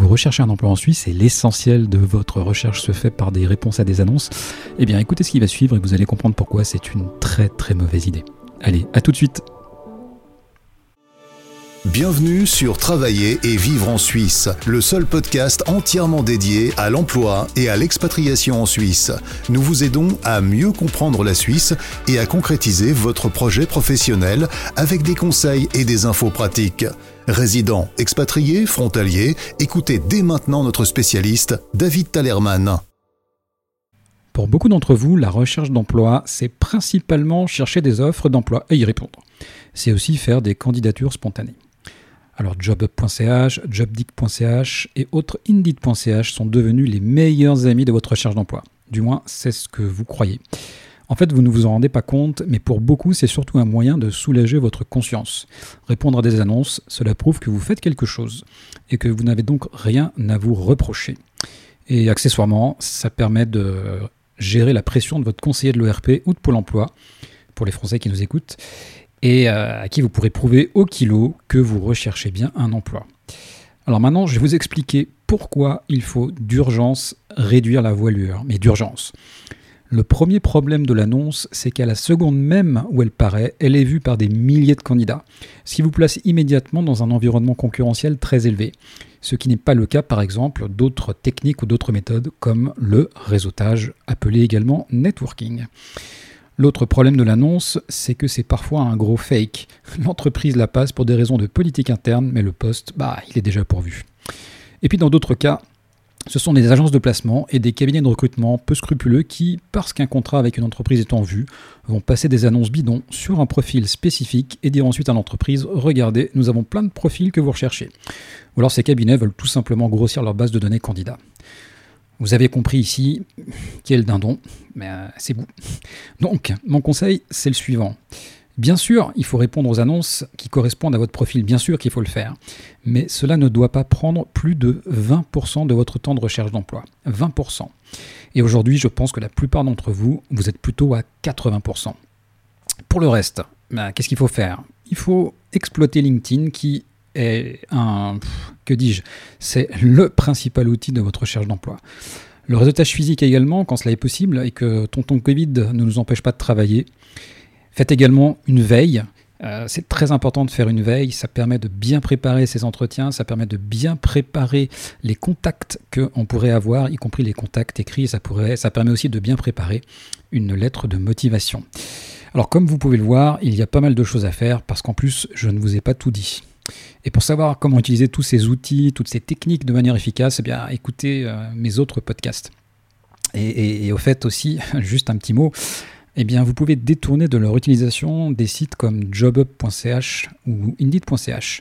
Vous recherchez un emploi en Suisse et l'essentiel de votre recherche se fait par des réponses à des annonces. Eh bien écoutez ce qui va suivre et vous allez comprendre pourquoi c'est une très très mauvaise idée. Allez, à tout de suite Bienvenue sur Travailler et vivre en Suisse, le seul podcast entièrement dédié à l'emploi et à l'expatriation en Suisse. Nous vous aidons à mieux comprendre la Suisse et à concrétiser votre projet professionnel avec des conseils et des infos pratiques. Résidents, expatriés, frontaliers, écoutez dès maintenant notre spécialiste, David Talerman. Pour beaucoup d'entre vous, la recherche d'emploi, c'est principalement chercher des offres d'emploi et y répondre. C'est aussi faire des candidatures spontanées. Alors jobup.ch, jobdick.ch et autres indeed.ch sont devenus les meilleurs amis de votre recherche d'emploi. Du moins, c'est ce que vous croyez. En fait, vous ne vous en rendez pas compte, mais pour beaucoup, c'est surtout un moyen de soulager votre conscience. Répondre à des annonces, cela prouve que vous faites quelque chose et que vous n'avez donc rien à vous reprocher. Et accessoirement, ça permet de gérer la pression de votre conseiller de l'ERP ou de Pôle emploi, pour les Français qui nous écoutent, et euh, à qui vous pourrez prouver au kilo que vous recherchez bien un emploi. Alors maintenant, je vais vous expliquer pourquoi il faut d'urgence réduire la voilure, mais d'urgence. Le premier problème de l'annonce, c'est qu'à la seconde même où elle paraît, elle est vue par des milliers de candidats, ce qui vous place immédiatement dans un environnement concurrentiel très élevé, ce qui n'est pas le cas par exemple d'autres techniques ou d'autres méthodes comme le réseautage, appelé également networking. L'autre problème de l'annonce, c'est que c'est parfois un gros fake. L'entreprise la passe pour des raisons de politique interne, mais le poste, bah, il est déjà pourvu. Et puis dans d'autres cas, ce sont des agences de placement et des cabinets de recrutement peu scrupuleux qui, parce qu'un contrat avec une entreprise est en vue, vont passer des annonces bidons sur un profil spécifique et dire ensuite à l'entreprise Regardez, nous avons plein de profils que vous recherchez. Ou alors ces cabinets veulent tout simplement grossir leur base de données candidats. Vous avez compris ici qui est le dindon, mais euh, c'est vous. Donc, mon conseil, c'est le suivant. Bien sûr, il faut répondre aux annonces qui correspondent à votre profil, bien sûr qu'il faut le faire, mais cela ne doit pas prendre plus de 20% de votre temps de recherche d'emploi. 20%. Et aujourd'hui, je pense que la plupart d'entre vous, vous êtes plutôt à 80%. Pour le reste, ben, qu'est-ce qu'il faut faire? Il faut exploiter LinkedIn qui est un... que dis-je C'est le principal outil de votre recherche d'emploi. Le réseautage physique également, quand cela est possible, et que tonton Covid ne nous empêche pas de travailler. Faites également une veille. Euh, c'est très important de faire une veille, ça permet de bien préparer ces entretiens, ça permet de bien préparer les contacts qu'on pourrait avoir, y compris les contacts écrits, ça, pourrait, ça permet aussi de bien préparer une lettre de motivation. Alors comme vous pouvez le voir, il y a pas mal de choses à faire parce qu'en plus je ne vous ai pas tout dit. Et pour savoir comment utiliser tous ces outils, toutes ces techniques de manière efficace, eh bien, écoutez euh, mes autres podcasts. Et, au fait aussi, juste un petit mot, eh bien, vous pouvez détourner de leur utilisation des sites comme jobup.ch ou indeed.ch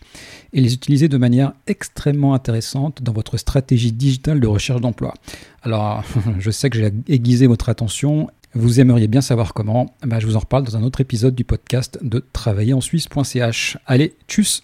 et les utiliser de manière extrêmement intéressante dans votre stratégie digitale de recherche d'emploi. Alors, je sais que j'ai aiguisé votre attention. Vous aimeriez bien savoir comment eh ben, Je vous en reparle dans un autre épisode du podcast de travaillerensuisse.ch. Allez, tchuss